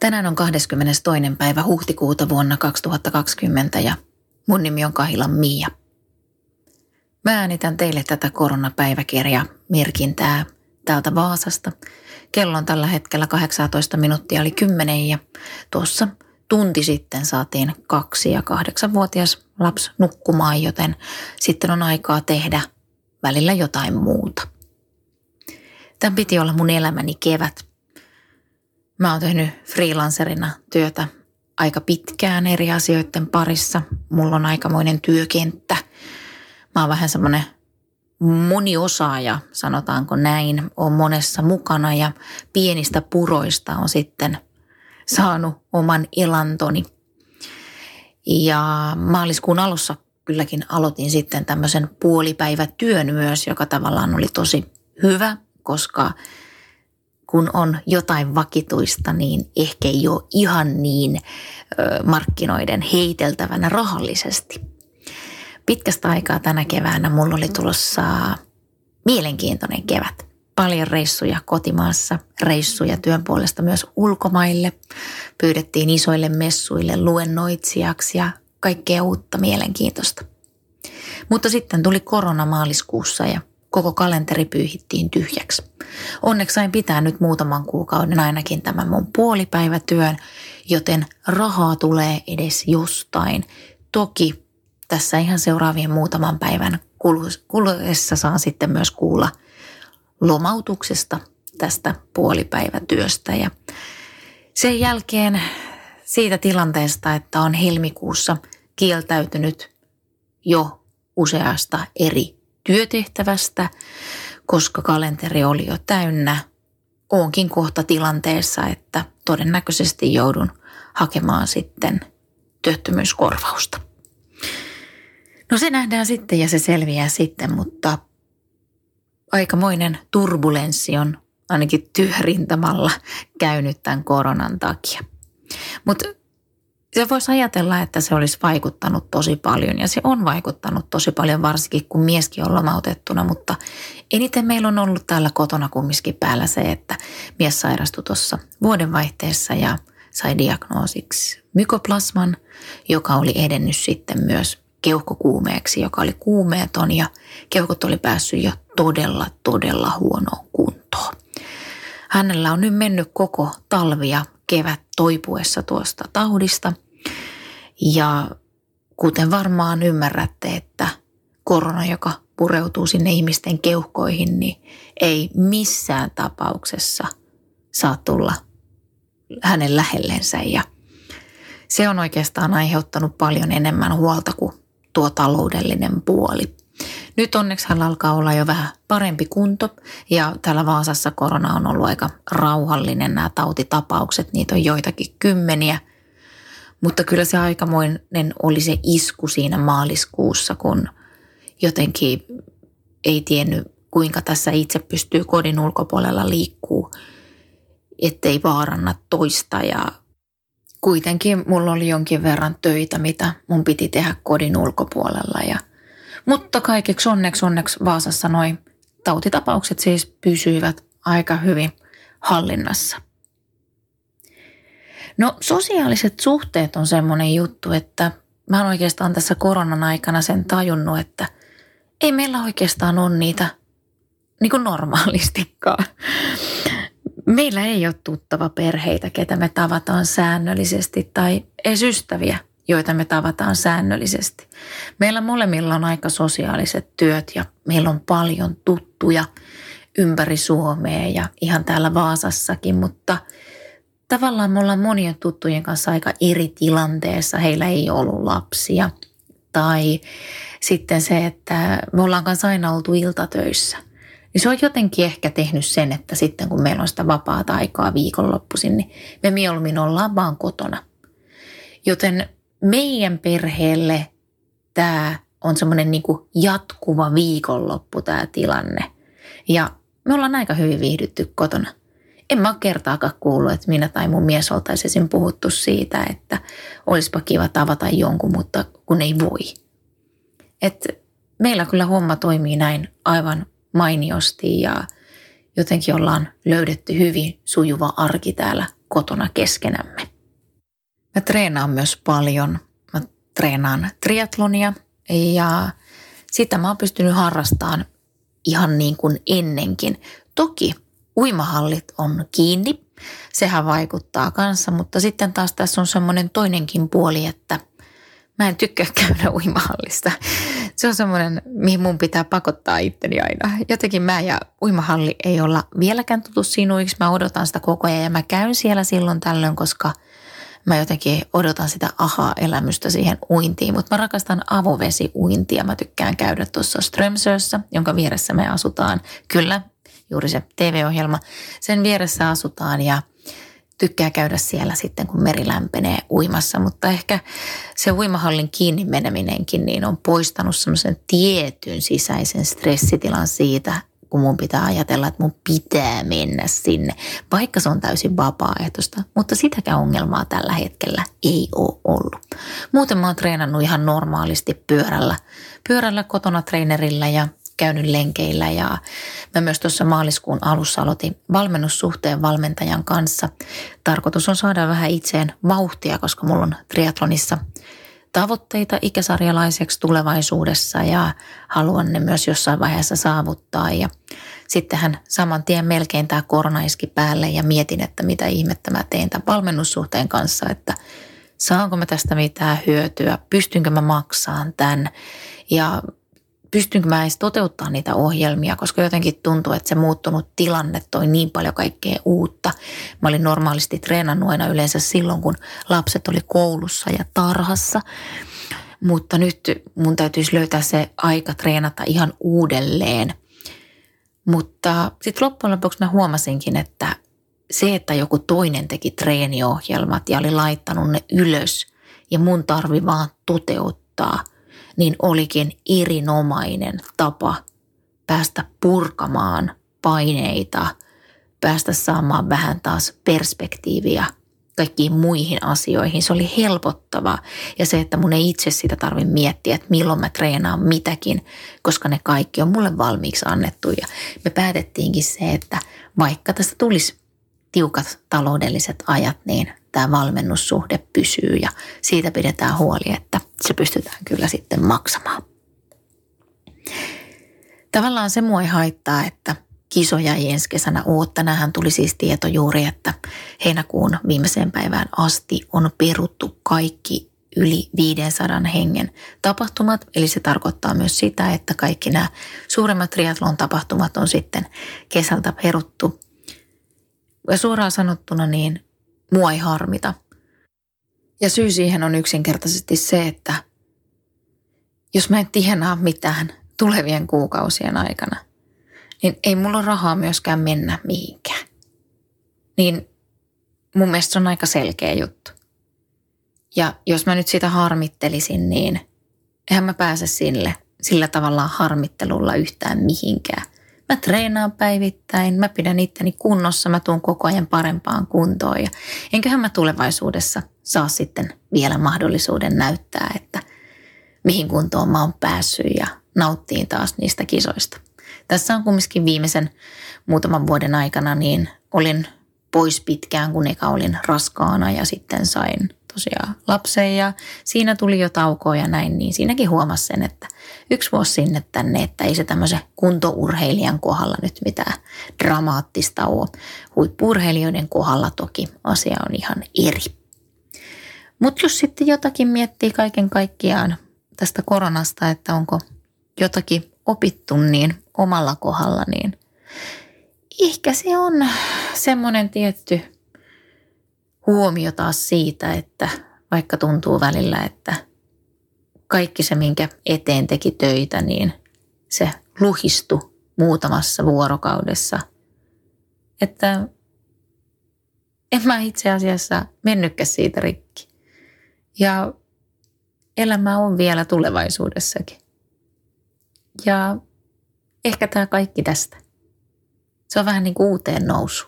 Tänään on 22. päivä huhtikuuta vuonna 2020 ja mun nimi on Kahilan Mia. Mä äänitän teille tätä koronapäiväkirja merkintää täältä Vaasasta. Kello on tällä hetkellä 18 minuuttia oli 10 ja tuossa tunti sitten saatiin kaksi ja kahdeksanvuotias lapsi nukkumaan, joten sitten on aikaa tehdä välillä jotain muuta. Tämän piti olla mun elämäni kevät. Mä oon tehnyt freelancerina työtä aika pitkään eri asioiden parissa. Mulla on aikamoinen työkenttä. Mä oon vähän semmoinen moniosaaja, sanotaanko näin, on monessa mukana ja pienistä puroista on sitten saanut oman elantoni. Ja maaliskuun alussa kylläkin aloitin sitten tämmöisen puolipäivätyön myös, joka tavallaan oli tosi hyvä, koska kun on jotain vakituista, niin ehkä ei ole ihan niin markkinoiden heiteltävänä rahallisesti. Pitkästä aikaa tänä keväänä mulla oli tulossa mielenkiintoinen kevät. Paljon reissuja kotimaassa, reissuja työn puolesta myös ulkomaille. Pyydettiin isoille messuille luennoitsijaksi ja kaikkea uutta mielenkiintoista. Mutta sitten tuli korona maaliskuussa ja koko kalenteri pyyhittiin tyhjäksi. Onneksi sain pitää nyt muutaman kuukauden ainakin tämän mun puolipäivätyön, joten rahaa tulee edes jostain. Toki tässä ihan seuraavien muutaman päivän kuluessa saan sitten myös kuulla lomautuksesta tästä puolipäivätyöstä. Ja sen jälkeen siitä tilanteesta, että on helmikuussa kieltäytynyt jo useasta eri työtehtävästä, koska kalenteri oli jo täynnä. Onkin kohta tilanteessa, että todennäköisesti joudun hakemaan sitten työttömyyskorvausta. No se nähdään sitten ja se selviää sitten, mutta aikamoinen turbulenssi on ainakin työrintamalla käynyt tämän koronan takia. Mutta se voisi ajatella, että se olisi vaikuttanut tosi paljon ja se on vaikuttanut tosi paljon varsinkin kun mieskin on lomautettuna, mutta eniten meillä on ollut täällä kotona kumminkin päällä se, että mies sairastui tuossa vuodenvaihteessa ja sai diagnoosiksi mykoplasman, joka oli edennyt sitten myös keuhkokuumeeksi, joka oli kuumeeton ja keuhkot oli päässyt jo todella, todella huonoon kuntoon. Hänellä on nyt mennyt koko talvi ja kevät toipuessa tuosta taudista. Ja kuten varmaan ymmärrätte, että korona, joka pureutuu sinne ihmisten keuhkoihin, niin ei missään tapauksessa saa tulla hänen lähellensä. Ja se on oikeastaan aiheuttanut paljon enemmän huolta kuin tuo taloudellinen puoli. Nyt onneksi hän alkaa olla jo vähän parempi kunto. Ja täällä Vaasassa korona on ollut aika rauhallinen nämä tautitapaukset, niitä on joitakin kymmeniä. Mutta kyllä se aikamoinen oli se isku siinä maaliskuussa, kun jotenkin ei tiennyt kuinka tässä itse pystyy kodin ulkopuolella liikkuu, ettei vaaranna toista. Ja kuitenkin mulla oli jonkin verran töitä, mitä mun piti tehdä kodin ulkopuolella. Ja – mutta kaikeksi onneksi onneksi Vaasassa noin tautitapaukset siis pysyivät aika hyvin hallinnassa. No sosiaaliset suhteet on semmoinen juttu, että mä oon oikeastaan tässä koronan aikana sen tajunnut, että ei meillä oikeastaan ole niitä niin kuin normaalistikaan. Meillä ei ole tuttava perheitä, ketä me tavataan säännöllisesti tai edes ystäviä – joita me tavataan säännöllisesti. Meillä molemmilla on aika sosiaaliset työt ja meillä on paljon tuttuja ympäri Suomea ja ihan täällä Vaasassakin, mutta tavallaan me ollaan monien tuttujen kanssa aika eri tilanteessa. Heillä ei ollut lapsia tai sitten se, että me ollaan kanssa aina oltu iltatöissä. Niin se on jotenkin ehkä tehnyt sen, että sitten kun meillä on sitä vapaata aikaa viikonloppuisin, niin me mieluummin ollaan vaan kotona. Joten meidän perheelle tämä on semmoinen niin jatkuva viikonloppu tämä tilanne. Ja me ollaan aika hyvin viihdytty kotona. En mä ole kertaakaan kuullut, että minä tai mun mies oltaisiin puhuttu siitä, että olisipa kiva tavata jonkun, mutta kun ei voi. Et meillä kyllä homma toimii näin aivan mainiosti ja jotenkin ollaan löydetty hyvin sujuva arki täällä kotona keskenämme. Mä treenaan myös paljon. Mä treenaan triatlonia ja sitä mä oon pystynyt harrastamaan ihan niin kuin ennenkin. Toki uimahallit on kiinni, sehän vaikuttaa kanssa, mutta sitten taas tässä on semmoinen toinenkin puoli, että mä en tykkää käydä uimahallista. Se on semmoinen, mihin mun pitää pakottaa itteni aina. Jotenkin mä ja uimahalli ei olla vieläkään tutu sinuiksi. Mä odotan sitä koko ajan ja mä käyn siellä silloin tällöin, koska mä jotenkin odotan sitä aha-elämystä siihen uintiin. Mutta mä rakastan avovesiuintia. Mä tykkään käydä tuossa Strömsössä, jonka vieressä me asutaan. Kyllä, juuri se TV-ohjelma. Sen vieressä asutaan ja tykkää käydä siellä sitten, kun meri lämpenee uimassa, mutta ehkä se uimahallin kiinni meneminenkin niin on poistanut semmoisen tietyn sisäisen stressitilan siitä, kun mun pitää ajatella, että mun pitää mennä sinne, vaikka se on täysin vapaaehtoista. Mutta sitäkään ongelmaa tällä hetkellä ei ole ollut. Muuten mä oon treenannut ihan normaalisti pyörällä, pyörällä kotona treenerillä ja käynyt lenkeillä ja mä myös tuossa maaliskuun alussa aloitin valmennussuhteen valmentajan kanssa. Tarkoitus on saada vähän itseen vauhtia, koska mulla on triatlonissa tavoitteita ikäsarjalaiseksi tulevaisuudessa ja haluan ne myös jossain vaiheessa saavuttaa. Ja sittenhän saman tien melkein tämä korona iski päälle ja mietin, että mitä ihmettä mä teen tämän valmennussuhteen kanssa, että saanko mä tästä mitään hyötyä, pystynkö mä maksaan tämän. Ja pystynkö mä edes toteuttaa niitä ohjelmia, koska jotenkin tuntuu, että se muuttunut tilanne toi niin paljon kaikkea uutta. Mä olin normaalisti treenannut aina yleensä silloin, kun lapset oli koulussa ja tarhassa. Mutta nyt mun täytyisi löytää se aika treenata ihan uudelleen. Mutta sitten loppujen lopuksi mä huomasinkin, että se, että joku toinen teki treeniohjelmat ja oli laittanut ne ylös ja mun tarvi vaan toteuttaa – niin olikin erinomainen tapa päästä purkamaan paineita, päästä saamaan vähän taas perspektiiviä kaikkiin muihin asioihin. Se oli helpottava ja se, että mun ei itse sitä tarvi miettiä, että milloin mä treenaan mitäkin, koska ne kaikki on mulle valmiiksi annettu. Ja me päätettiinkin se, että vaikka tästä tulisi tiukat taloudelliset ajat, niin tämä valmennussuhde pysyy ja siitä pidetään huoli, että se pystytään kyllä sitten maksamaan. Tavallaan se mua ei haittaa, että kisoja ei ensi kesänä ole. Tänähän tuli siis tieto juuri, että heinäkuun viimeiseen päivään asti on peruttu kaikki yli 500 hengen tapahtumat. Eli se tarkoittaa myös sitä, että kaikki nämä suuremmat triathlon tapahtumat on sitten kesältä peruttu. Ja suoraan sanottuna niin mua ei harmita. Ja syy siihen on yksinkertaisesti se, että jos mä en tienaa mitään tulevien kuukausien aikana, niin ei mulla ole rahaa myöskään mennä mihinkään. Niin mun mielestä se on aika selkeä juttu. Ja jos mä nyt sitä harmittelisin, niin eihän mä pääse sille, sillä tavalla harmittelulla yhtään mihinkään. Mä treenaan päivittäin, mä pidän itteni kunnossa, mä tuun koko ajan parempaan kuntoon ja enköhän mä tulevaisuudessa saa sitten vielä mahdollisuuden näyttää, että mihin kuntoon mä oon päässyt ja nauttiin taas niistä kisoista. Tässä on kumminkin viimeisen muutaman vuoden aikana, niin olin pois pitkään, kun eka olin raskaana ja sitten sain tosiaan lapsen ja siinä tuli jo taukoa ja näin, niin siinäkin huomasi sen, että yksi vuosi sinne tänne, että ei se tämmöisen kuntourheilijan kohdalla nyt mitään dramaattista ole. Huippurheilijoiden kohdalla toki asia on ihan eri. Mutta jos sitten jotakin miettii kaiken kaikkiaan tästä koronasta, että onko jotakin opittu niin omalla kohdalla, niin ehkä se on semmoinen tietty huomio taas siitä, että vaikka tuntuu välillä, että kaikki se, minkä eteen teki töitä, niin se luhistu muutamassa vuorokaudessa. Että en mä itse asiassa mennytkään siitä rikki. Ja elämä on vielä tulevaisuudessakin. Ja ehkä tämä kaikki tästä. Se on vähän niin kuin uuteen nousu.